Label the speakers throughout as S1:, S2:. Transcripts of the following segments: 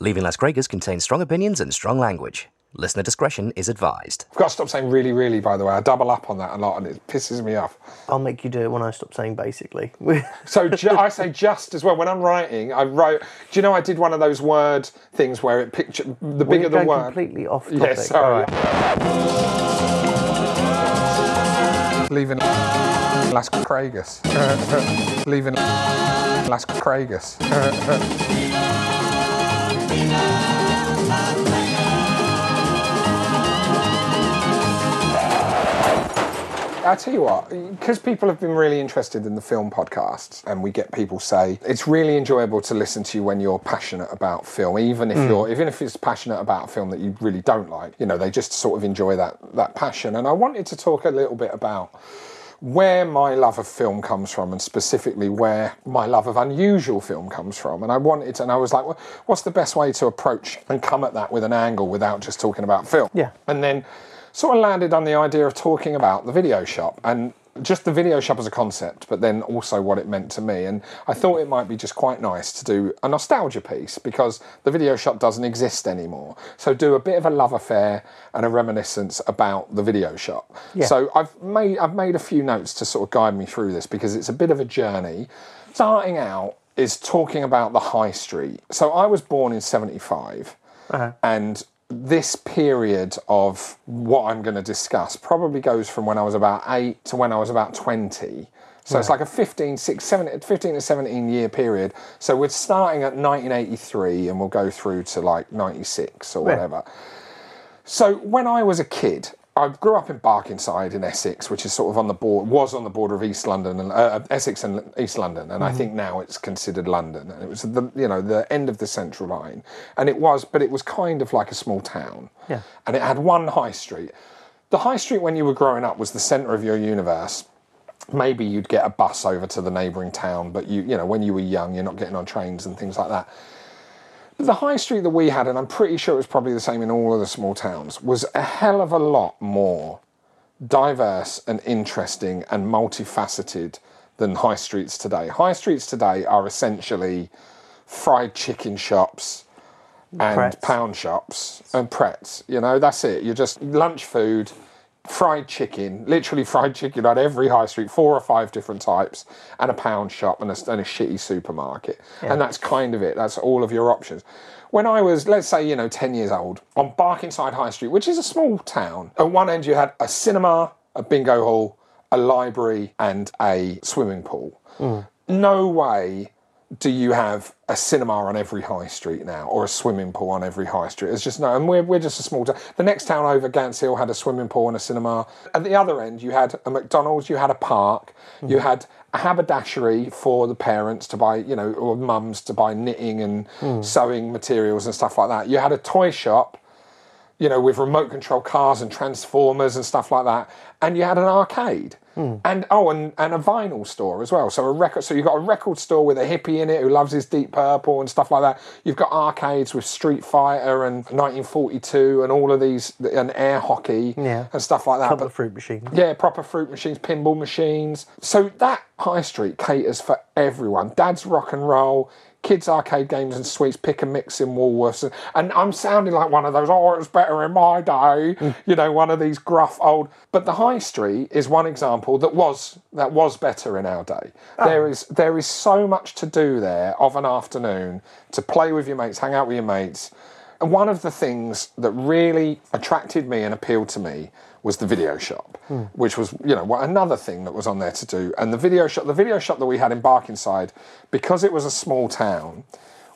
S1: Leaving Las Vegas contains strong opinions and strong language. Listener discretion is advised.
S2: I've got to stop saying really, really, by the way. I double up on that a lot and it pisses me off.
S3: I'll make you do it when I stop saying basically.
S2: So ju- I say just as well. When I'm writing, I wrote. Do you know I did one of those word things where it picture the
S3: We're
S2: bigger the
S3: going
S2: word.
S3: completely off topic.
S2: Yeah, sorry.
S3: Alright.
S2: Leaving Las Cragus. Leaving Las Cragus. I tell you what, because people have been really interested in the film podcasts, and we get people say it's really enjoyable to listen to you when you're passionate about film, even if hmm. you're, even if it's passionate about a film that you really don't like. You know, they just sort of enjoy that that passion. And I wanted to talk a little bit about where my love of film comes from and specifically where my love of unusual film comes from and i wanted and i was like well, what's the best way to approach and come at that with an angle without just talking about film
S3: Yeah.
S2: and then sort of landed on the idea of talking about the video shop and just the video shop as a concept, but then also what it meant to me. And I thought it might be just quite nice to do a nostalgia piece because the video shop doesn't exist anymore. So do a bit of a love affair and a reminiscence about the video shop.
S3: Yeah.
S2: So I've made I've made a few notes to sort of guide me through this because it's a bit of a journey. Starting out is talking about the high street. So I was born in 75 uh-huh. and this period of what I'm going to discuss probably goes from when I was about eight to when I was about 20. So it's like a 15, six, seven, 15 to 17 year period. So we're starting at 1983 and we'll go through to like 96 or whatever. So when I was a kid, I grew up in Barkingside in Essex, which is sort of on the board, was on the border of East London and uh, Essex and East London, and I think now it's considered London. And it was the you know the end of the Central Line, and it was, but it was kind of like a small town.
S3: Yeah.
S2: And it had one high street. The high street when you were growing up was the centre of your universe. Maybe you'd get a bus over to the neighbouring town, but you you know when you were young, you're not getting on trains and things like that. The high street that we had, and I'm pretty sure it was probably the same in all of the small towns, was a hell of a lot more diverse and interesting and multifaceted than high streets today. High streets today are essentially fried chicken shops and
S3: Prets.
S2: pound shops and Prets. You know, that's it. You're just lunch food, fried chicken, literally fried chicken on every high street, four or five different types, and a pound shop and a, and a shitty supermarket. And that's kind of it. That's all of your options. When I was, let's say, you know, 10 years old, on Barkingside High Street, which is a small town, at one end you had a cinema, a bingo hall, a library, and a swimming pool. Mm. No way do you have a cinema on every high street now or a swimming pool on every high street? It's just no, and we're, we're just a small town. The next town over, Gants Hill, had a swimming pool and a cinema. At the other end, you had a McDonald's, you had a park, you mm-hmm. had a haberdashery for the parents to buy, you know, or mums to buy knitting and hmm. sewing materials and stuff like that. You had a toy shop you know, with remote control cars and transformers and stuff like that. And you had an arcade. Hmm. And oh, and, and a vinyl store as well. So a record. So you've got a record store with a hippie in it who loves his Deep Purple and stuff like that. You've got arcades with Street Fighter and 1942 and all of these and air hockey
S3: Yeah.
S2: and stuff like that.
S3: couple
S2: But
S3: fruit machines.
S2: yeah, proper fruit machines, pinball machines. So that high street caters for everyone. Dad's rock and roll, kids arcade games and sweets, pick and mix in Woolworths. And, and I'm sounding like one of those, oh, it was better in my day, mm. you know, one of these gruff old. But the high street is one example that was that was better in our day. Oh. There is there is so much to do there of an afternoon to play with your mates, hang out with your mates. And one of the things that really attracted me and appealed to me was the video shop, which was, you know, what another thing that was on there to do. And the video shop, the video shop that we had in Barkingside, because it was a small town,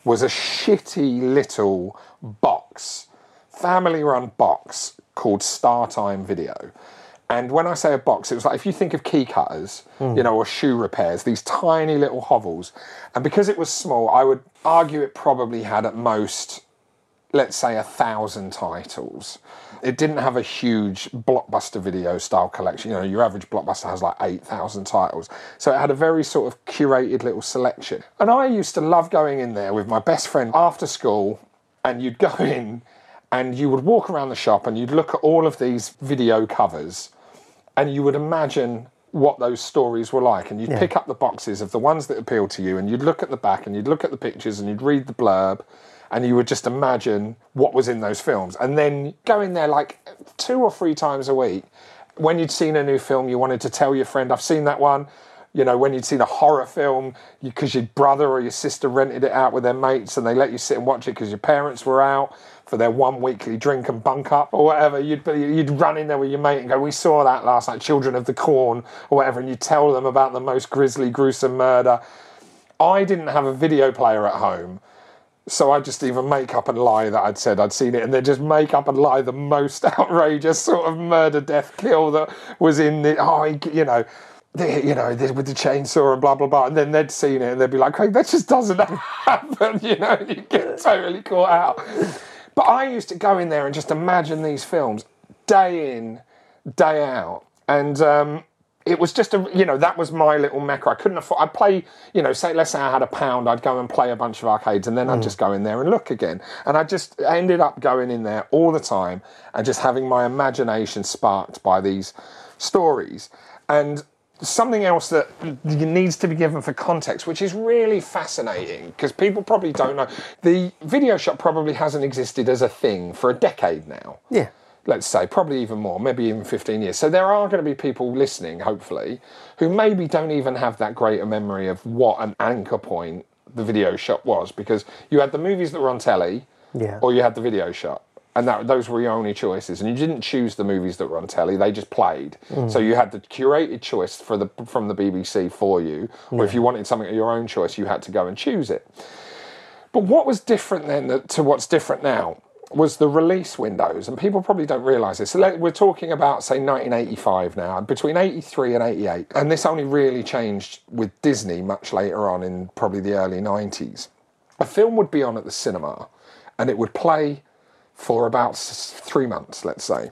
S2: was a shitty little box, family run box called Star Time Video. And when I say a box, it was like if you think of key cutters, hmm. you know, or shoe repairs, these tiny little hovels. And because it was small, I would argue it probably had at most let's say a thousand titles. It didn't have a huge blockbuster video style collection. You know, your average blockbuster has like 8,000 titles. So it had a very sort of curated little selection. And I used to love going in there with my best friend after school, and you'd go in and you would walk around the shop and you'd look at all of these video covers and you would imagine what those stories were like and you'd
S3: Yeah.
S2: pick up the boxes of the ones that appealed to you and you'd look at the back and you'd look at the pictures and you'd read the blurb and you would just imagine what was in those films, and then go in there like two or three times a week. When you'd seen a new film, you wanted to tell your friend, "I've seen that one." You know, when you'd seen a horror film, because your brother or your sister rented it out with their mates, and they let you sit and watch it because your parents were out for their one weekly drink and bunk up or whatever. You'd you'd run in there with your mate and go, "We saw that last night, Children of the Corn or whatever," and you tell them about the most grisly, gruesome murder. I didn't have a video player at home, so I just even make up and lie that I'd said I'd seen it, and then just make up and lie the most outrageous sort of murder, death, kill that was in the oh, you know. The, you know, the, with the chainsaw and blah blah blah, and then they'd seen it and they'd be like, "Craig, that just doesn't happen," you know. You get totally caught out. But I used to go in there and just imagine these films day in, day out, and um, it was just a you know that was my little mecca. I couldn't afford. I'd play you know say let's say I had a pound, I'd go and play a bunch of arcades, and then I'd hmm. just go in there and look again. And I just ended up going in there all the time and just having my imagination sparked by these stories and. Something else that needs to be given for context, which is really fascinating because people probably don't know. The video shop probably hasn't existed as a thing for a decade now
S3: Yeah.
S2: Let's say, probably even more, maybe even 15 years. So there are going to be people listening, hopefully, who maybe don't even have that great a memory of what an anchor point the video shot was because you had the movies that were on telly
S3: Yeah.
S2: or you had the video shot. And that, those were your only choices, and you didn't choose the movies that were on telly; they just played. Mm. So you had the curated choice for the from the BBC for you, or if you wanted something of your own choice, you had to go and choose it. But what was different then to what's different now was the release windows, and people probably don't realise this. So we're talking about, say, 1985 now, between 83 and 88, and this only really changed with Disney much later on in probably the early 90s. A film would be on at the cinema, and it would play for about three months, let's say.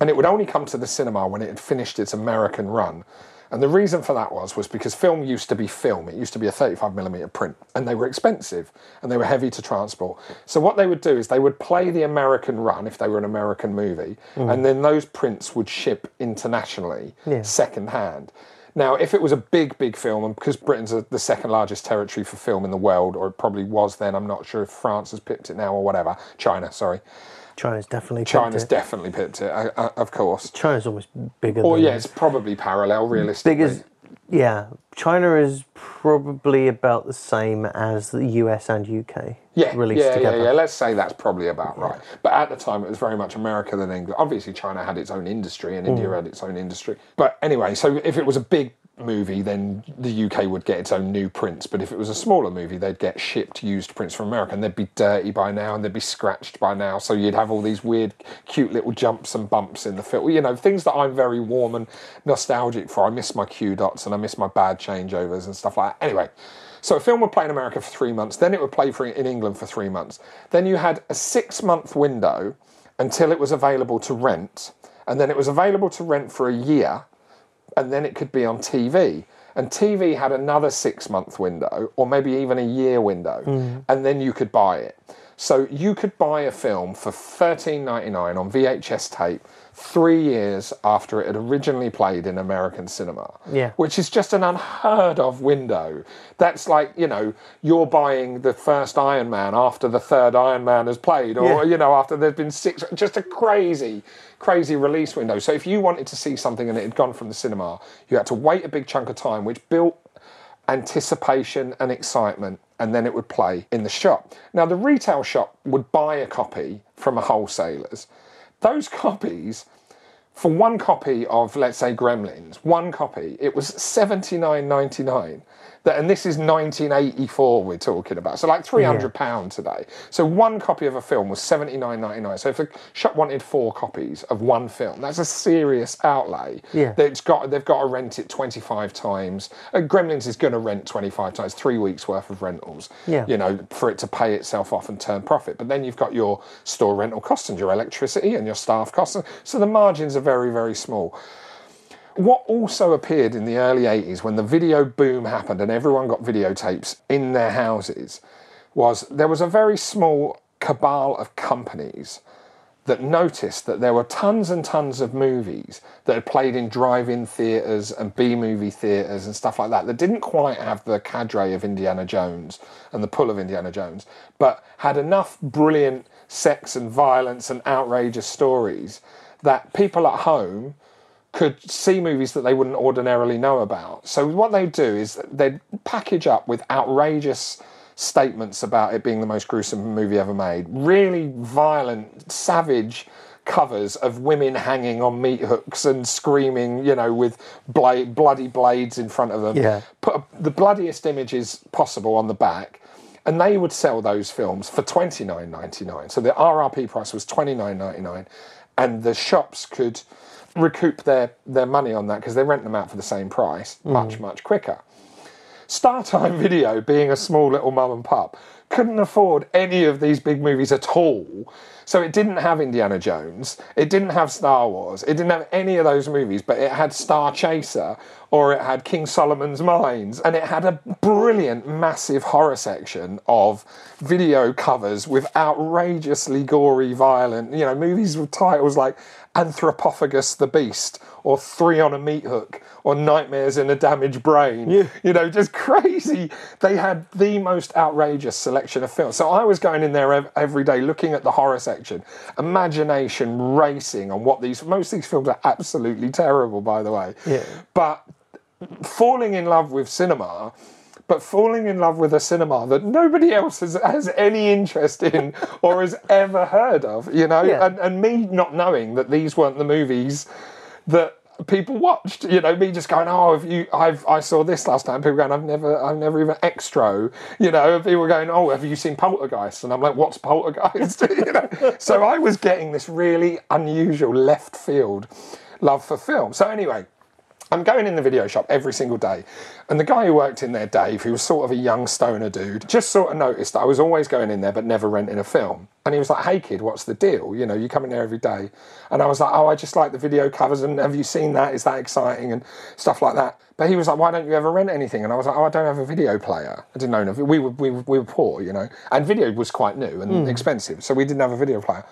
S2: And it would only come to the cinema when it had finished its American run. And the reason for that was was because film used to be film. It used to be a 35 millimeter print, and they were expensive and they were heavy to transport. So what they would do is they would play the American run if they were an American movie, mm. and then those prints would ship internationally
S3: Yeah.
S2: second hand. Now, if it was a big, big film, and because Britain's a, the second largest territory for film in the world, or it probably was then, I'm not sure if France has picked it now or whatever. China, sorry.
S3: China's definitely
S2: China's
S3: it.
S2: definitely picked it, uh, uh, of course.
S3: China's almost bigger.
S2: Or
S3: than
S2: yeah, it's probably parallel, realistically.
S3: big as yeah. China is probably about the same as the US and UK
S2: yeah,
S3: released
S2: yeah,
S3: together.
S2: yeah, yeah. Let's say that's probably about right. But at the time, it was very much America than England. Obviously, China had its own industry, and India had its own industry. But anyway, so if it was a big movie, then the UK would get its own new prints. But if it was a smaller movie, they'd get shipped used prints from America, and they'd be dirty by now, and they'd be scratched by now. So you'd have all these weird, cute little jumps and bumps in the film. You know, things that I'm very warm and nostalgic for. I miss my cue dots and I miss my bad changeovers and stuff like that. Anyway. So a film would play in America for three months, then it would play for in England for three months. Then you had a six month window until it was available to rent, and then it was available to rent for a year, and then it could be on TV. And TV had another six month window, or maybe even a year window, mm. and then you could buy it. So you could buy a film for thirteen ninety nine on VHS tape three years after it had originally played in American cinema.
S3: Yeah.
S2: Which is just an unheard of window. That's like, you know, you're buying the first Iron Man after the third Iron Man has played, or,
S3: Yeah.
S2: you know, after there's been six, just a crazy, crazy release window. So if you wanted to see something and it had gone from the cinema, you had to wait a big chunk of time, which built anticipation and excitement, and then it would play in the shop. Now, the retail shop would buy a copy from a wholesaler's. Those copies, for one copy of, let's say, Gremlins, one copy, it was seventy nine ninety nine. That, and this is 1984 we're talking about, so like 300 pound today. So one copy of a film was 79.99. So if a shop wanted four copies of one film, that's a serious outlay.
S3: Yeah.
S2: It's got they've got to rent it 25 times. Uh, Gremlins is going to rent 25 times, three weeks worth of rentals.
S3: Yeah.
S2: You know, for it to pay itself off and turn profit. But then you've got your store rental costs and your electricity and your staff costs. So the margins are very very small. What also appeared in the early 80s when the video boom happened and everyone got videotapes in their houses was there was a very small cabal of companies that noticed that there were tons and tons of movies that had played in drive-in theatres and B-movie theatres and stuff like that that didn't quite have the cadre of Indiana Jones and the pull of Indiana Jones, but had enough brilliant sex and violence and outrageous stories that people at home could see movies that they wouldn't ordinarily know about. So what they'd do is they'd package up with outrageous statements about it being the most gruesome movie ever made. Really violent, savage covers of women hanging on meat hooks and screaming, you know, with blade, bloody blades in front of them.
S3: Yeah.
S2: Put the bloodiest images possible on the back. And they would sell those films for twenty nine ninety nine. So the RRP price was twenty nine ninety nine, and the shops could recoup their, their money on that because they rent them out for the same price mm. much much quicker. StarTime Video, being a small little mum and pup, couldn't afford any of these big movies at all. So it didn't have Indiana Jones, it didn't have Star Wars, it didn't have any of those movies, but it had Star Chaser or it had King Solomon's Mines, and it had a brilliant, massive horror section of video covers with outrageously gory, violent, you know, movies with titles like Anthropophagus the Beast or Three on a Meat Hook or Nightmares in a Damaged Brain. You know, just crazy. They had the most outrageous selection of films. So I was going in there every day looking at the horror section, imagination racing on what these, most of these films are absolutely terrible, by the way.
S3: Yeah.
S2: But falling in love with cinema but falling in love with a cinema that nobody else has, has any interest in or has ever heard of, you know,
S3: Yeah.
S2: and, and me not knowing that these weren't the movies that people watched, you know, me just going, oh, have you, I've, I saw this last time. People going, I've never, I've never even extra, you know, people going, oh, have you seen Poltergeist? And I'm like, what's Poltergeist? you know, so I was getting this really unusual left field love for film. So anyway, I'm going in the video shop every single day. And the guy who worked in there, Dave, who was sort of a young stoner dude, just sort of noticed that I was always going in there but never renting a film. And he was like, hey kid, what's the deal? You know, you come in there every day. And I was like, oh, I just like the video covers and have you seen that? Is that exciting? And stuff like that. But he was like, why don't you ever rent anything? And I was like, oh, I don't have a video player. I didn't own a, we were, we were, we were poor, you know. And video was quite new and hmm. expensive. So we didn't have a video player.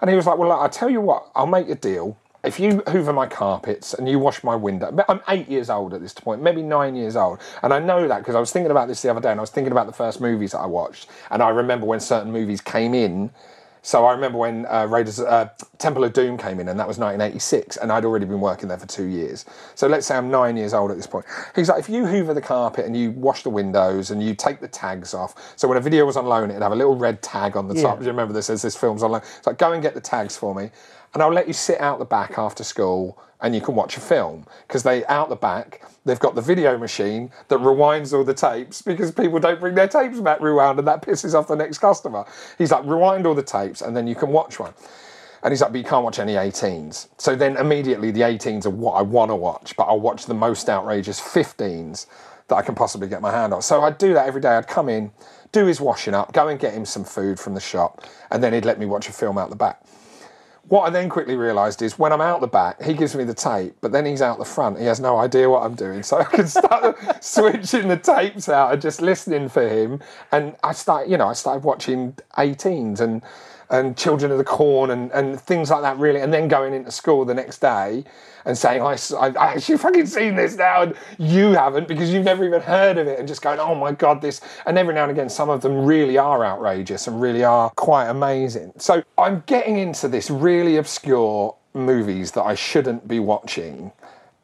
S2: And he was like, well, look, I'll tell you what, I'll make a deal if you hoover my carpets and you wash my window, but I'm eight years old at this point, maybe nine years old, and I know that because I was thinking about this the other day, and I was thinking about the first movies that I watched, and I remember when certain movies came in. So I remember when uh, Raiders, uh, Temple of Doom came in, and that was 1986, and I'd already been working there for two years. So let's say I'm nine years old at this point. He's like, if you hoover the carpet and you wash the windows and you take the tags off, so when a video was on loan, it'd have a little red tag on the top. Do you remember this? Says this film's on loan. It's like, go and get the tags for me, and I'll let you sit out the back after school and you can watch a film because they out the back they've got the video machine that rewinds all the tapes because people don't bring their tapes back rewound and that pisses off the next customer. He's like rewind all the tapes and then you can watch one. And he's like but you can't watch any 18s so then immediately the 18s are what i want to watch but i'll watch the most outrageous 15s that i can possibly get my hand on. So i'd do that every day. I'd come in do his washing up go and get him some food from the shop and then he'd let me watch a film out the back what I then quickly realised is when I'm out the back, he gives me the tape, but then he's out the front. He has no idea what I'm doing. So I can start switching the tapes out and just listening for him. And I start, you know, I started watching 18s and and Children of the Corn and, and things like that, really. And then going into school the next day and saying, I, I, I actually fucking seen this now, and you haven't because you've never even heard of it, and just going, oh my God, this. And every now and again, some of them really are outrageous and really are quite amazing. So I'm getting into this really obscure movies that I shouldn't be watching,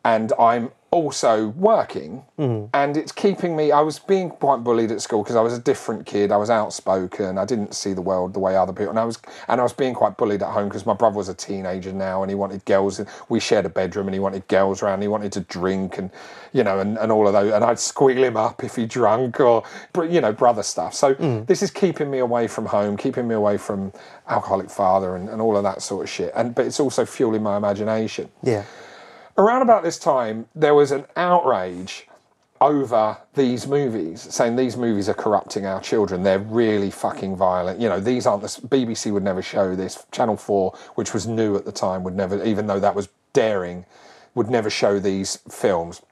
S2: and I'm also working mm. and it's keeping me i was being quite bullied at school because i was a different kid i was outspoken i didn't see the world the way other people and i was and i was being quite bullied at home because my brother was a teenager now and he wanted girls we shared a bedroom and he wanted girls around he wanted to drink and you know and, and all of those and i'd squeal him up if he drunk or you know brother stuff. So mm. this is keeping me away from home keeping me away from alcoholic father and, and all of that sort of shit and but it's also fueling my imagination.
S3: Yeah.
S2: Around about this time, there was an outrage over these movies, saying these movies are corrupting our children. They're really fucking violent. You know, these aren't the BBC would never show this. Channel Four, which was new at the time, would never, even though that was daring, would never show these films.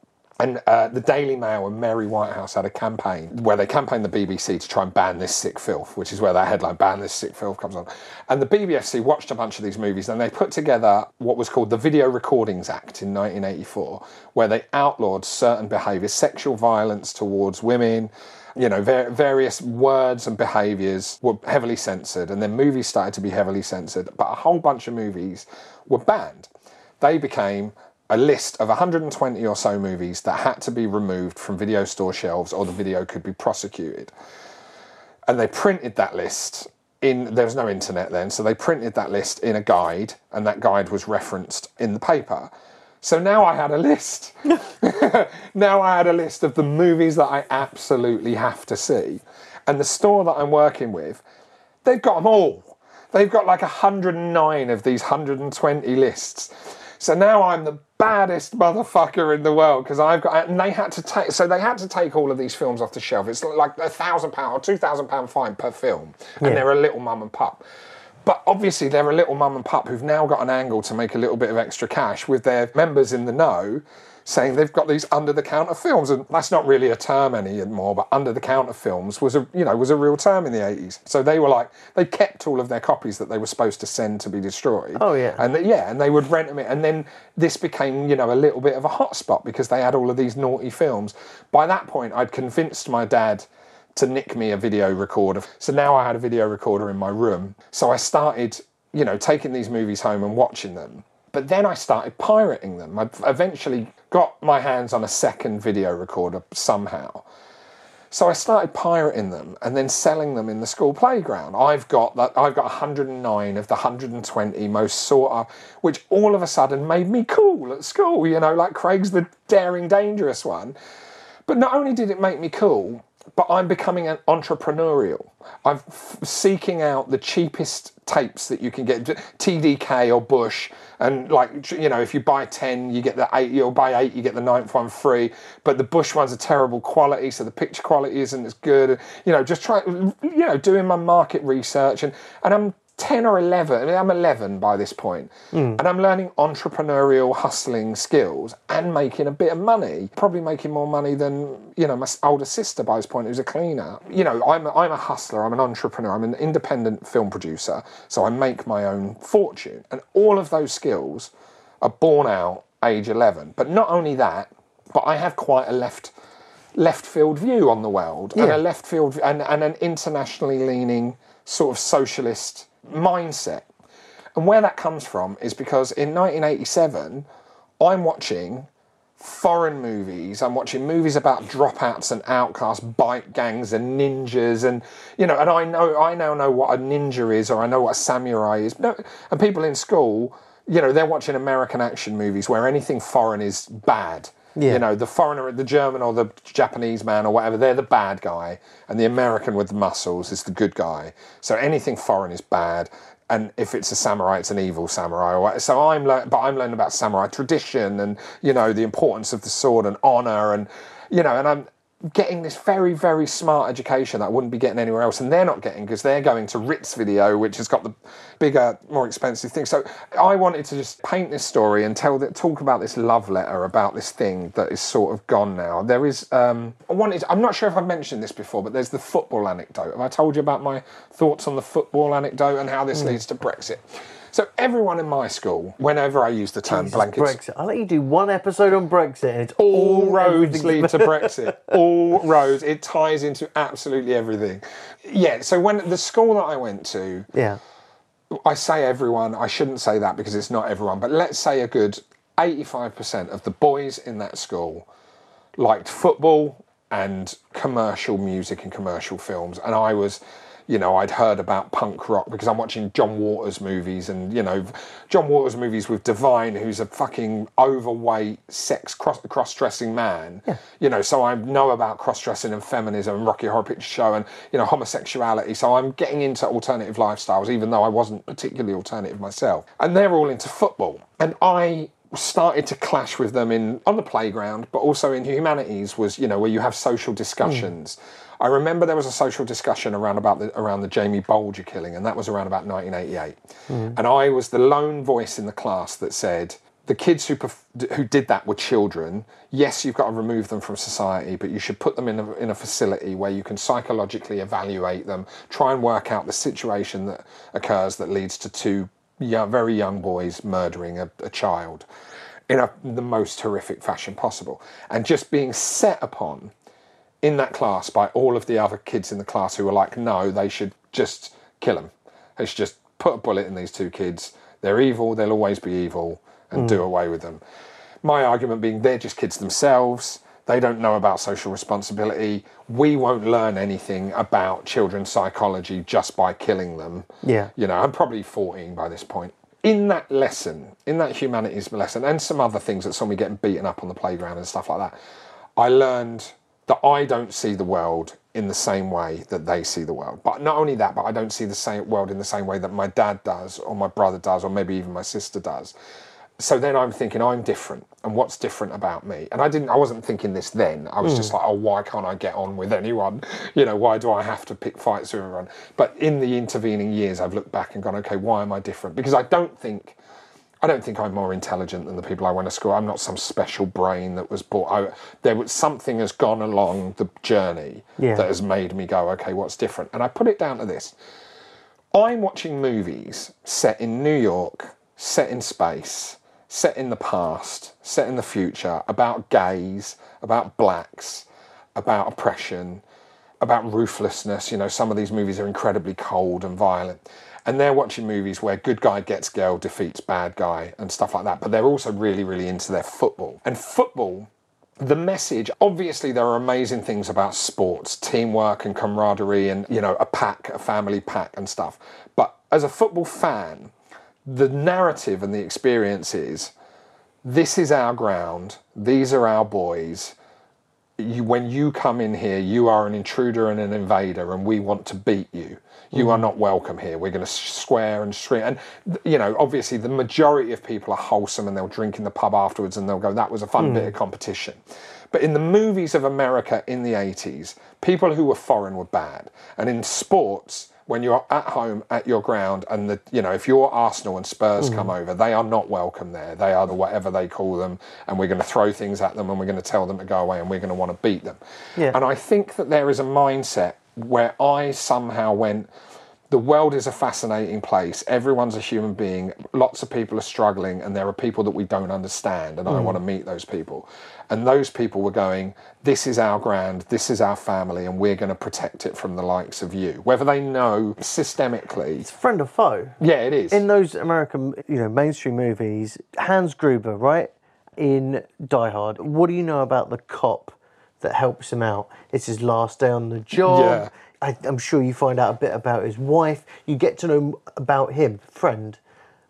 S2: And uh, the Daily Mail and Mary Whitehouse had a campaign where they campaigned the BBC to try and ban this sick filth, which is where that headline "Ban this sick filth" comes on. And the BBFC watched a bunch of these movies and they put together what was called the Video Recordings Act in 1984, where they outlawed certain behaviours, sexual violence towards women. You know, ver- various words and behaviours were heavily censored, and then movies started to be heavily censored. But a whole bunch of movies were banned. They became a list of 120 or so movies that had to be removed from video store shelves or the video could be prosecuted. And they printed that list in, there was no internet then, so they printed that list in a guide and that guide was referenced in the paper. So now I had a list. now I had a list of the movies that I absolutely have to see. And the store that I'm working with, they've got them all. They've got like 109 of these 120 lists. So now I'm the baddest motherfucker in the world because I've got, and they had to take, so they had to take all of these films off the shelf. It's like a thousand pound or two thousand pound fine per film, and they're a little mum and pup. But obviously, they're a little mum and pup who've now got an angle to make a little bit of extra cash with their members in the know saying they've got these under the counter films and that's not really a term anymore but under the counter films was a you know was a real term in the 80s so they were like they kept all of their copies that they were supposed to send to be destroyed
S3: Oh, yeah.
S2: and yeah and they would rent them and then this became you know a little bit of a hotspot because they had all of these naughty films by that point I'd convinced my dad to nick me a video recorder. So now I had a video recorder in my room. So I started, you know, taking these movies home and watching them. But then I started pirating them. I eventually got my hands on a second video recorder somehow. So I started pirating them and then selling them in the school playground. I've got that. I've got 109 of the 120 most sought after, which all of a sudden made me cool at school. You know, like Craig's the daring, dangerous one. But not only did it make me cool, but I'm becoming an entrepreneurial. I'm f- seeking out the cheapest tapes that you can get, TDK or Bush, and like you know, if you buy ten, you get the eight. You'll buy eight, you get the ninth one free. But the Bush ones are terrible quality, so the picture quality isn't as good. You know, just try, you know, doing my market research, and and I'm 10 or 11, I mean, I'm 11 by this point. point, and I'm learning entrepreneurial hustling skills and making a bit of money. Probably making more money than, you know, my older sister by this point, who's a cleaner. You know, I'm a, I'm a hustler, I'm an entrepreneur, I'm an independent film producer, so I make my own fortune. And all of those skills are born out age 11. But not only that, but I have quite a left left field view on the world and a left field and, and an internationally leaning sort of socialist mindset. And where that comes from is because in 1987, I'm watching foreign movies. I'm watching movies about dropouts and outcasts, bike gangs and ninjas, and you know, and I know I now know what a ninja is, or I know what a samurai is. No, and people in school, you know, they're watching American action movies where anything foreign is bad.
S3: Yeah.
S2: You know, the foreigner, the German or the Japanese man or whatever, they're the bad guy, and the American with the muscles is the good guy. So anything foreign is bad, and if it's a samurai, it's an evil samurai. So I'm learning, but I'm learning about samurai tradition and you know the importance of the sword and honor, and you know, and I'm getting this very very smart education that I wouldn't be getting anywhere else, and they're not getting because they're going to Ritz Video, which has got the bigger, more expensive thing. So I wanted to just paint this story and tell that talk about this love letter about this thing that is sort of gone now. There is um, I wanted. I'm not sure if I've mentioned this before, but there's the football anecdote. Have I told you about my thoughts on the football anecdote and how this leads to Brexit? So everyone in my school, whenever I use the term
S3: Jesus,
S2: blankets,
S3: Brexit. I'll let you do one episode on Brexit, and it's
S2: all roads
S3: everything's
S2: lead to Brexit. All roads. It ties into absolutely everything. Yeah. So when the school that I went to,
S3: Yeah.
S2: I say everyone. I shouldn't say that because it's not everyone. But let's say a good eighty-five percent of the boys in that school liked football and commercial music and commercial films, and I was. You know, I'd heard about punk rock because I'm watching John Waters movies and, you know, John Waters movies with Divine, who's a fucking overweight, sex cross, cross-dressing man. You know, so I know about cross-dressing and feminism and Rocky Horror Picture Show and, you know, homosexuality. So I'm getting into alternative lifestyles, even though I wasn't particularly alternative myself. And they're all into football. And I started to clash with them in on the playground, but also in humanities was, you know, where you have social discussions. Hmm. I remember there was a social discussion around about the around the Jamie Bulger killing, and that was around about 1988. Hmm. And I was the lone voice in the class that said the kids who perf- who did that were children. Yes, you've got to remove them from society, but you should put them in a, in a facility where you can psychologically evaluate them, try and work out the situation that occurs that leads to two young, very young boys murdering a, a child in a, the most horrific fashion possible, and just being set upon in that class by all of the other kids in the class who were like, no, they should just kill them. They should just put a bullet in these two kids. They're evil. They'll always be evil, and hmm. do away with them. My argument being, they're just kids themselves. They don't know about social responsibility. We won't learn anything about children's psychology just by killing them.
S3: Yeah.
S2: You know, I'm probably 14 by this point. In that lesson, in that humanities lesson, and some other things that saw me getting beaten up on the playground and stuff like that, I learned that I don't see the world in the same way that they see the world. But not only that, but I don't see the same world in the same way that my dad does, or my brother does, or maybe even my sister does. So then I'm thinking I'm different, and what's different about me? And I didn't, I wasn't thinking this then. I was just hmm. like, oh, why can't I get on with anyone? You know, why do I have to pick fights with everyone? But in the intervening years, I've looked back and gone, okay, why am I different? Because I don't think I don't think I'm more intelligent than the people I went to school. I'm not some special brain that was brought out. There was something has gone along the journey
S3: Yeah.
S2: that has made me go, okay, what's different? And I put it down to this. I'm watching movies set in New York, set in space, set in the past, set in the future, about gays, about blacks, about oppression, about ruthlessness. You know, some of these movies are incredibly cold and violent. And they're watching movies where good guy gets girl, defeats bad guy, and stuff like that. But they're also really, really into their football. And football, the message obviously, there are amazing things about sports, teamwork and camaraderie, and, you know, a pack, a family pack, and stuff. But as a football fan, the narrative and the experience is this is our ground, these are our boys, you, when you come in here, you are an intruder and an invader, and we want to beat you. You are mm. not welcome here. We're going to square and shrink. And, you know, obviously, the majority of people are wholesome and they'll drink in the pub afterwards and they'll go, that was a fun bit of mm. competition. But in the movies of America in the 80s, people who were foreign were bad. And in sports, when you're at home at your ground and the you know if you're Arsenal and Spurs mm. come over they are not welcome there they are the whatever they call them and we're going to throw things at them and we're going to tell them to go away and we're going to want to beat them
S3: Yeah.
S2: and I think that there is a mindset where I somehow went the world is a fascinating place. Everyone's a human being. Lots of people are struggling, and there are people that we don't understand, and I mm. want to meet those people. And those people were going, This is our grand, this is our family, and we're going to protect it from the likes of you. Whether they know systemically.
S3: Friend or foe?
S2: Yeah, it is.
S3: In those American, you know, mainstream movies, Hans Gruber, right? In Die Hard, what do you know about the cop that helps him out? It's his last day on the job.
S2: Yeah.
S3: I, I'm sure you find out a bit about his wife. You get to know about him, friend.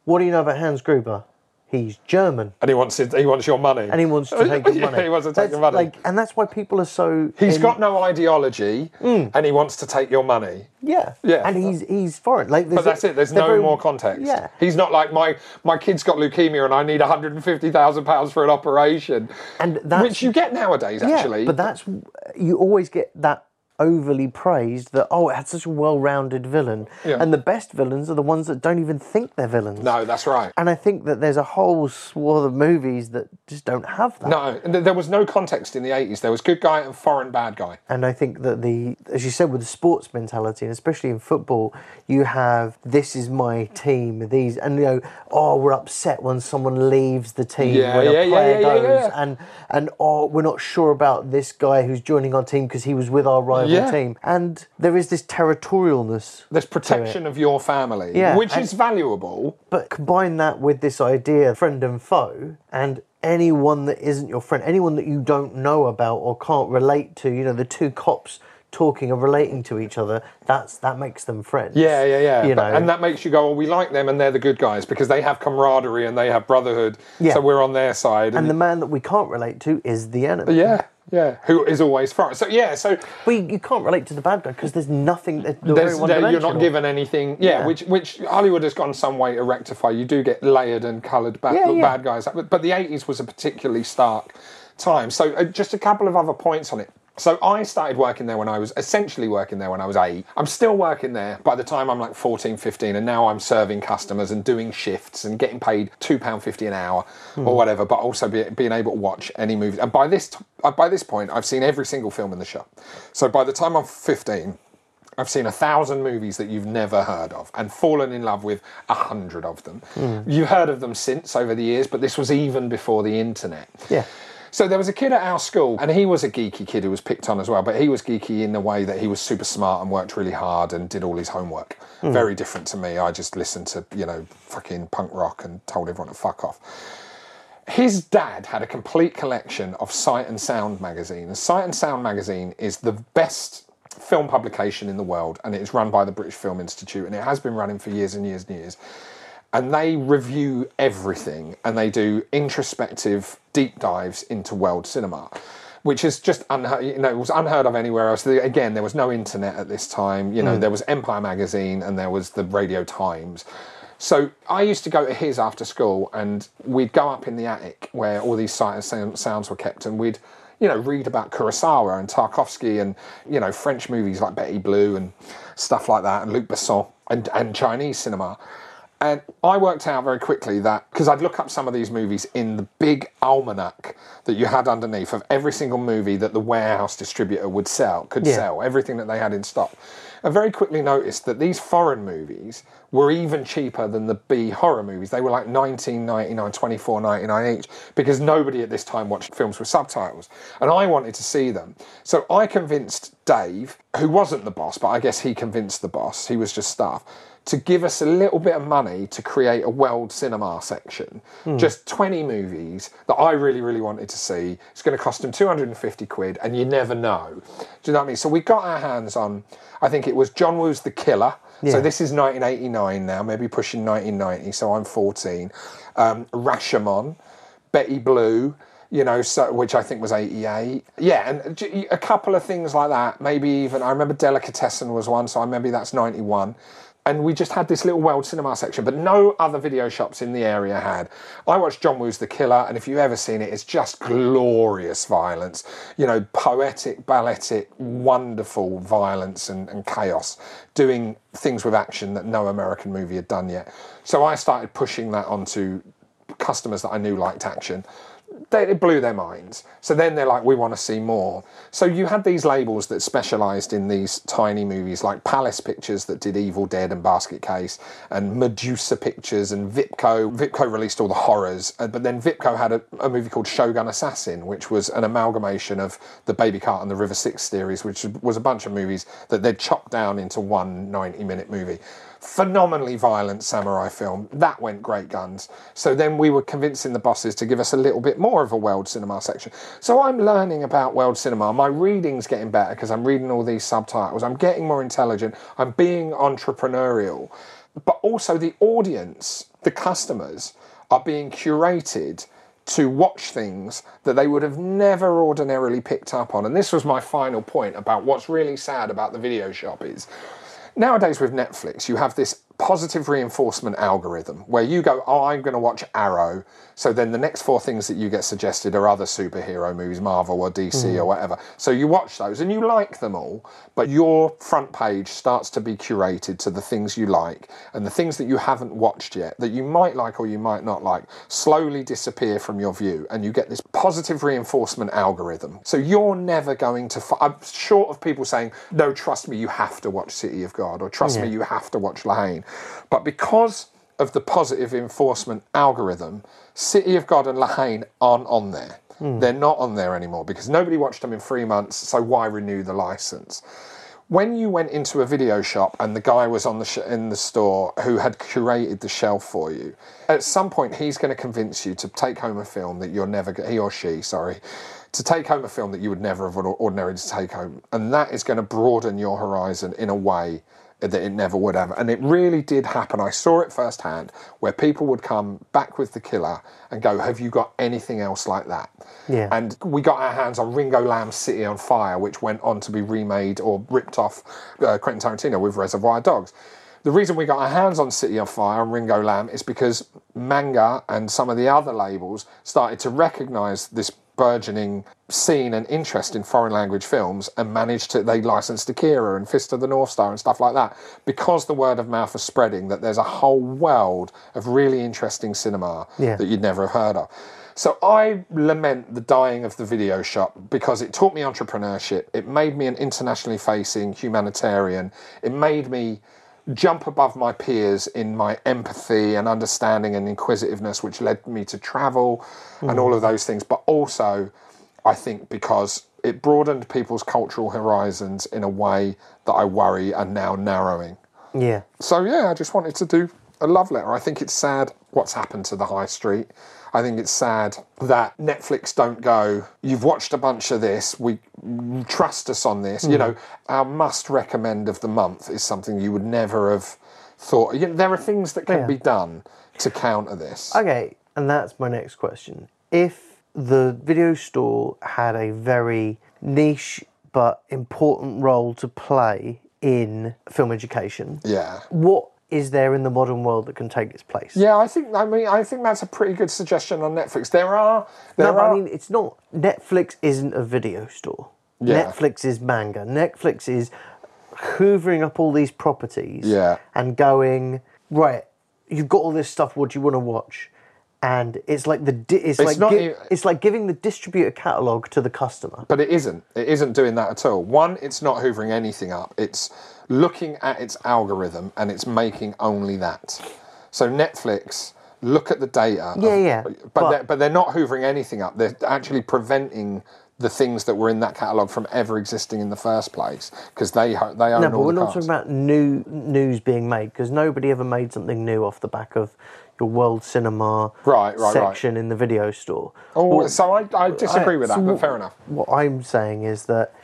S3: What do you know about Hans Gruber? He's German.
S2: and he wants he wants your money.
S3: And he wants to take your
S2: Yeah,
S3: money.
S2: he wants to take
S3: That's
S2: your money.
S3: Like, and that's why people are so.
S2: He's
S3: in-
S2: got no ideology, mm. and he wants to take your money.
S3: Yeah.
S2: Yeah.
S3: And he's he's foreign. Like,
S2: But that's it. There's no
S3: very-
S2: more context.
S3: Yeah.
S2: He's not like my my kid's got leukemia and I need 150 thousand pounds for an operation.
S3: And that's-
S2: which you get nowadays, actually.
S3: Yeah, but that's you always get that overly praised that oh it had such a well-rounded villain
S2: Yeah.
S3: and the best villains are the ones that don't even think they're villains
S2: no, that's right.
S3: and i think that there's a whole swath of movies that just don't have that
S2: No, there was no context in the 80s. There was good guy and foreign bad guy.
S3: and I think that the, as you said, with the sports mentality, and especially in football, you have this is my team, these, and you know, oh, we're upset when someone leaves the team
S2: Yeah,
S3: when a
S2: yeah, yeah,
S3: player goes,
S2: yeah.
S3: and and oh, we're not sure about this guy who's joining our team because he was with our rival
S2: Yeah.
S3: team, and there is this territorialness.
S2: This protection of your family,
S3: Yeah,
S2: which
S3: and-
S2: is valuable.
S3: But combine that with this idea, friend and foe, and anyone that isn't your friend, anyone that you don't know about or can't relate to, you know, the two cops talking and relating to each other, that's that makes them friends.
S2: Yeah, yeah, yeah.
S3: You
S2: But-
S3: know,
S2: and that makes you go, well, we like them and they're the good guys because they have camaraderie and they have brotherhood.
S3: Yeah.
S2: So we're on their side.
S3: and the man that we can't relate to is the enemy.
S2: yeah, yeah. Who is always for So, yeah, so
S3: But you, you can't relate to the bad guy because there's nothing. They're
S2: There's, there- you're not given anything. Yeah,
S3: Yeah.
S2: which which Hollywood has gone some way to rectify. You do get layered and coloured bad,
S3: Yeah, yeah.
S2: bad guys, but, but the 80s was a particularly stark time. So uh, just a couple of other points on it. So I started working there when I was essentially working there when I was eight. I'm still working there by the time I'm like 14, 15, and now I'm serving customers and doing shifts and getting paid £2.50 an hour or whatever, but also be, being able to watch any movie. And by this, t- uh, by this point, I've seen every single film in the shop. So by the time I'm 15, I've seen a thousand movies that you've never heard of and fallen in love with a hundred of them. You've heard of them since over the years, but this was even before the internet.
S3: Yeah.
S2: So there was a kid at our school, and he was a geeky kid who was picked on as well, but he was geeky in the way that he was super smart and worked really hard and did all his homework. Hmm. Very different to me. I just listened to, you know, fucking punk rock and told everyone to fuck off. His dad had a complete collection of Sight and Sound magazine. And Sight and Sound magazine is the best film publication in the world, and it is run by the British Film Institute, and it has been running for years and years and years and they review everything and they do introspective deep dives into world cinema which is just unheard you know it was unheard of anywhere else. Again there was no internet at this time. You know hmm. there was empire magazine and there was the radio times. So I used to go to his after school, and we'd go up in the attic where all these sight and sounds were kept, and we'd, you know, read about Kurosawa and Tarkovsky, and you know, French movies like Betty Blue and stuff like that, and Luc Besson, and and Chinese cinema. And I worked out very quickly that because I'd look up some of these movies in the big almanac that you had underneath of every single movie that the warehouse distributor would sell, could
S3: Yeah.
S2: sell, everything that they had in stock. I very quickly noticed that these foreign movies were even cheaper than the B horror movies. They were like 19.99, 24.99 each because nobody at this time watched films with subtitles. And I wanted to see them. So I convinced Dave, who wasn't the boss, but I guess he convinced the boss, he was just staff, to give us a little bit of money to create a world cinema section. Just 20 movies that I really, really wanted to see. It's going to cost them 250 quid, and you never know. Do you know what I mean? So we got our hands on, I think it was John Woo's The Killer. So this is 1989 now, maybe pushing 1990, so I'm 14. Um, Rashomon, Betty Blue, you know, so, which I think was 88. Yeah, and a couple of things like that. Maybe even, I remember Delicatessen was one, so I maybe that's 91. And we just had this little world cinema section, but no other video shops in the area had. I watched John Woo's The Killer, and if you've ever seen it, it's just glorious violence. You know, poetic, balletic, wonderful violence and, and chaos, doing things with action that no American movie had done yet. So I started pushing that onto customers that I knew liked action. They, it blew their minds. So then they're like, we want to see more. So you had these labels that specialised in these tiny movies, like Palace Pictures that did Evil Dead and Basket Case, and Medusa Pictures and Vipco. Vipco released all the horrors, uh, but then Vipco had a, a movie called Shogun Assassin, which was an amalgamation of the Baby Cart and the River Styx series, which was a bunch of movies that they'd chopped down into one 90 minute movie phenomenally violent samurai film. That went great guns. So then we were convincing the bosses to give us a little bit more of a world cinema section. So I'm learning about world cinema. My reading's getting better because I'm reading all these subtitles. I'm getting more intelligent. I'm being entrepreneurial. But also the audience, the customers, are being curated to watch things that they would have never ordinarily picked up on. And this was my final point about what's really sad about the video shop is nowadays with Netflix, you have this positive reinforcement algorithm where you go, oh, I'm going to watch Arrow. So then the next four things that you get suggested are other superhero movies, Marvel or DC hmm. or whatever. So you watch those and you like them all, but your front page starts to be curated to the things you like and the things that you haven't watched yet that you might like or you might not like slowly disappear from your view and you get this positive reinforcement algorithm. So you're never going to, fi- I'm short of people saying, no, trust me, you have to watch City of God or trust me, you have to watch La Haine. But because of the positive enforcement algorithm, City of God and La Haine aren't on there. Hmm. They're not on there anymore because nobody watched them in three months, so why renew the license? When you went into a video shop and the guy was on the sh- in the store who had curated the shelf for you, at some point he's going to convince you to take home a film that you're never go- he or she, sorry, to take home a film that you would never have or- ordinarily take home, and that is going to broaden your horizon in a way that it never would have. And it really did happen. I saw it firsthand where people would come back with the killer and go, Have you got anything else like that?
S3: Yeah.
S2: And we got our hands on Ringo Lam's City on Fire, which went on to be remade or ripped off uh, Quentin Tarantino with Reservoir Dogs. The reason we got our hands on City on Fire and Ringo Lam is because manga and some of the other labels started to recognize this burgeoning scene and interest in foreign language films and managed to they licensed Akira and Fist of the North Star and stuff like that because the word of mouth is spreading that there's a whole world of really interesting cinema
S3: Yeah.
S2: that you'd never have heard of. So I lament the dying of the video shop because it taught me entrepreneurship. It made me an internationally facing humanitarian. It made me jump above my peers in my empathy and understanding and inquisitiveness, which led me to travel and mm. all of those things. But also, I think because it broadened people's cultural horizons in a way that I worry are now narrowing.
S3: Yeah.
S2: So yeah, I just wanted to do a love letter. I think it's sad what's happened to the high street. I think it's sad that Netflix don't go. You've watched a bunch of this. We trust us on this. You hmm. know, our must recommend of the month is something you would never have thought. You know, there are things that can
S3: Yeah.
S2: be done to counter this.
S3: Okay, and that's my next question. If the video store had a very niche but important role to play in film education,
S2: yeah.
S3: what is there in the modern world that can take its place?
S2: Yeah, I think. I mean, I think that's a pretty good suggestion on Netflix. There are. There
S3: No,
S2: are.
S3: I mean, it's not. Netflix isn't a video store.
S2: Yeah.
S3: Netflix is manga. Netflix is hoovering up all these properties
S2: Yeah.
S3: and going, right, you've got all this stuff, what do you want to watch? And it's like the di- it's, like
S2: not
S3: gi- it's like giving the distributor catalog to the customer.
S2: But it isn't. It isn't doing that at all. One, it's not hoovering anything up. It's looking at its algorithm and it's making only that. So Netflix look at the data.
S3: Yeah, yeah,
S2: But,
S3: but-
S2: they're, but they're not hoovering anything up. They're actually preventing the things that were in that catalog from ever existing in the first place because they ho- they own
S3: No, but
S2: all
S3: we're not talking about new news being made because nobody ever made something new off the back of your world cinema
S2: Right, right, right.
S3: section in the video store.
S2: Oh,
S3: Well,
S2: so I, I disagree with
S3: so
S2: that, but fair enough.
S3: What I'm saying is that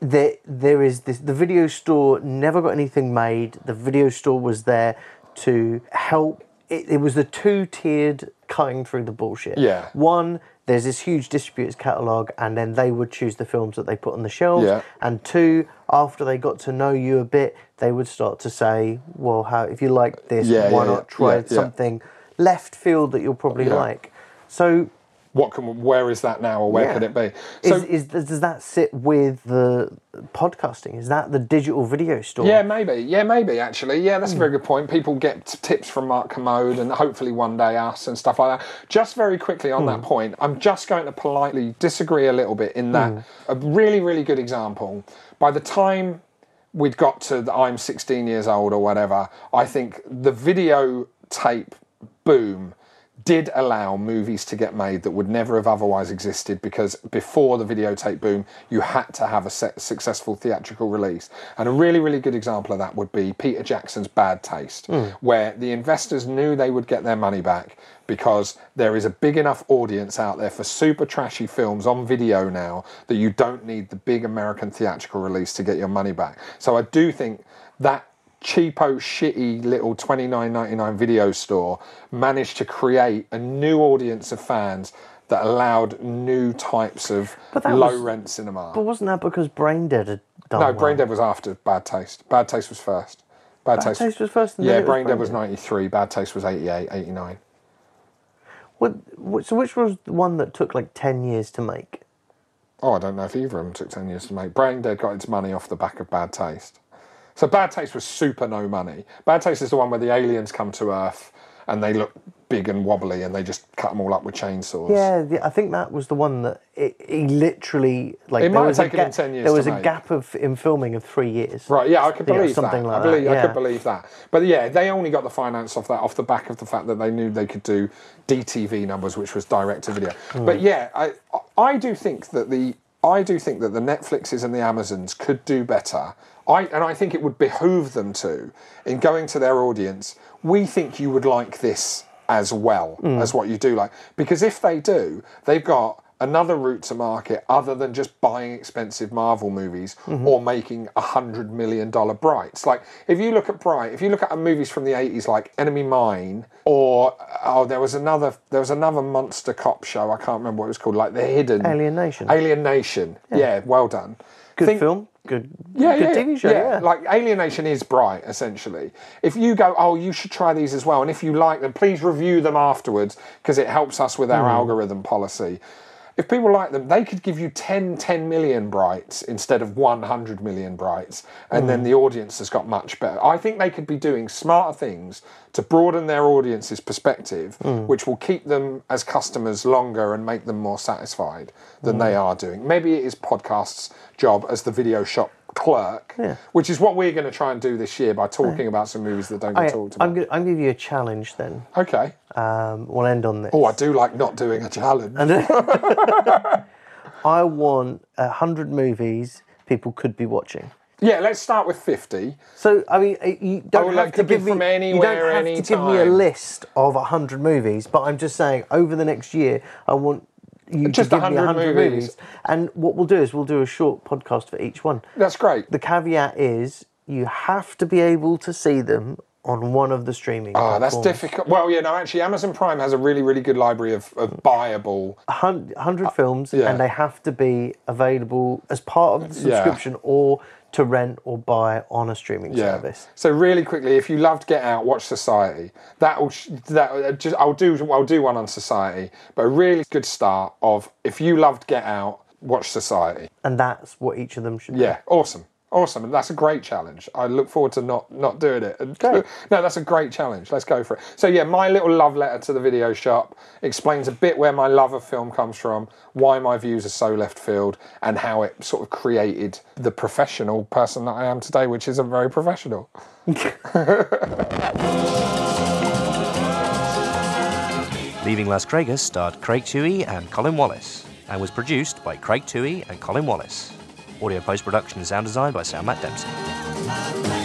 S3: there there is this the video store never got anything made. The video store was there to help. It, it was the two tiered cutting through the bullshit.
S2: Yeah.
S3: One, there's this huge distributors catalogue, and then they would choose the films that they put on the shelves.
S2: Yeah.
S3: And two, after they got to know you a bit, they would start to say, "Well, how if you like this,
S2: Yeah,
S3: why
S2: yeah,
S3: not try something left field that you'll probably like?" So
S2: What can? Where is that now, or where
S3: yeah.
S2: could it be? So
S3: is, is does that sit with the podcasting? Is that the digital video store?
S2: Yeah, maybe. Yeah, maybe actually. Yeah, that's a very hmm. good point. People get t- tips from Mark Kermode and hopefully one day us and stuff like that. Just very quickly on that hmm. point, I'm just going to politely disagree a little bit in that hmm. a really, really good example. By the time we'd got to the I'm 16 years old or whatever, I think the video tape boom did allow movies to get made that would never have otherwise existed because before the videotape boom, you had to have a successful theatrical release. And a really, really good example of that would be Peter Jackson's Bad Taste, hmm. where the investors knew they would get their money back because there is a big enough audience out there for super trashy films on video now that you don't need the big American theatrical release to get your money back. So I do think that cheapo, shitty little twenty nine ninety nine video store managed to create a new audience of fans that allowed new types of low
S3: was-
S2: rent cinema.
S3: But wasn't that because Brain Dead had done
S2: no,
S3: well?
S2: Brain Dead was after Bad Taste. Bad Taste was first. Bad,
S3: Bad Taste was first,
S2: Yeah,
S3: then it was
S2: Brain Dead was 93, Bad Taste was 88, 89.
S3: What, so which was the one that took like ten years to make?
S2: Oh, I don't know if either of them took 10 years to make. Brain Dead got its money off the back of Bad Taste. So Bad Taste was super no money. Bad Taste is the one where the aliens come to Earth and they look big and wobbly and they just cut them all up with chainsaws.
S3: Yeah, the, I think that was the one that it, he literally like.
S2: It
S3: there
S2: might
S3: was
S2: have
S3: a
S2: taken him
S3: gap-
S2: 10 years
S3: There was a
S2: make.
S3: gap of in filming of three years.
S2: Right, yeah, I could
S3: Yeah,
S2: believe
S3: something
S2: that.
S3: like
S2: I believe,
S3: that,
S2: I could believe that. But yeah, they only got the finance off that off the back of the fact that they knew they could do DTV numbers, which was direct to video.
S3: Hmm.
S2: But yeah, I I do think that the I do think that the Netflixes and the Amazons could do better. I and I think it would behoove them to in going to their audience. We think you would like this as well
S3: Hmm.
S2: as what you do like because if they do, they've got another route to market other than just buying expensive Marvel movies
S3: Mm-hmm.
S2: or making a hundred million dollar Brights. Like if you look at Bright, if you look at movies from the eighties like Enemy Mine or oh there was another there was another monster cop show, I can't remember what it was called, like The Hidden
S3: Alien Nation.
S2: Alien Nation. Yeah, well done.
S3: Good
S2: Think-
S3: film. Good.
S2: yeah,
S3: good
S2: yeah,
S3: TV show. Yeah.
S2: Like Alien Nation is bright, essentially. If you go, oh, you should try these as well, and if you like them, please review them afterwards because it helps us with our
S3: Hmm.
S2: algorithm policy. If people like them, they could give you 10, 10 million brights instead of 100 million brights, and then hmm. the audience has got much better. I think they could be doing smarter things to broaden their audience's perspective, hmm. which will keep them as customers longer and make them more satisfied than hmm. they are doing. Maybe it is podcast's job as the video shop clerk, which is what we're going to try and do this year by talking about some movies that don't get
S3: I,
S2: talked about.
S3: I'm going to give you a challenge then.
S2: okay.
S3: Um, we'll end on this.
S2: Oh, I do like not doing a challenge.
S3: I want a hundred movies people could be watching.
S2: Yeah, let's start with 50.
S3: So I mean, uh, you don't
S2: Oh,
S3: have to give me
S2: from
S3: you don't have to give me a list of hundred movies, but I'm just saying over the next year, I want you
S2: Just
S3: to give me
S2: 100
S3: hundred
S2: movies.
S3: movies. And what we'll do is we'll do a short podcast for each one.
S2: That's great.
S3: The caveat is you have to be able to see them on one of the streaming.
S2: Oh, that's difficult. Well, yeah, no, actually, Amazon Prime has a really, really good library of, of buyable.
S3: A 100 films
S2: Uh, yeah.
S3: and they have to be available as part of the
S2: Yeah.
S3: subscription or to rent or buy on a streaming
S2: Yeah.
S3: service.
S2: So really quickly, if you loved Get Out, watch Society. That will sh- that uh, just I'll do I'll do one on Society, but a really good start of if you loved Get Out, watch Society.
S3: And that's what each of them should
S2: Yeah, awesome. Awesome, and that's a great challenge. I look forward to not not doing it.
S3: Great.
S2: No, that's a great challenge. Let's go for it. So yeah, my little love letter to the video shop explains a bit where my love of film comes from, why my views are so left field, and how it sort of created the professional person that I am today, which isn't very professional.
S1: Leaving Las Vegas starred Craig Tui and Colin Wallace and was produced by Craig Tui and Colin Wallace. Audio post production and sound design by Sam Matt Dempsey.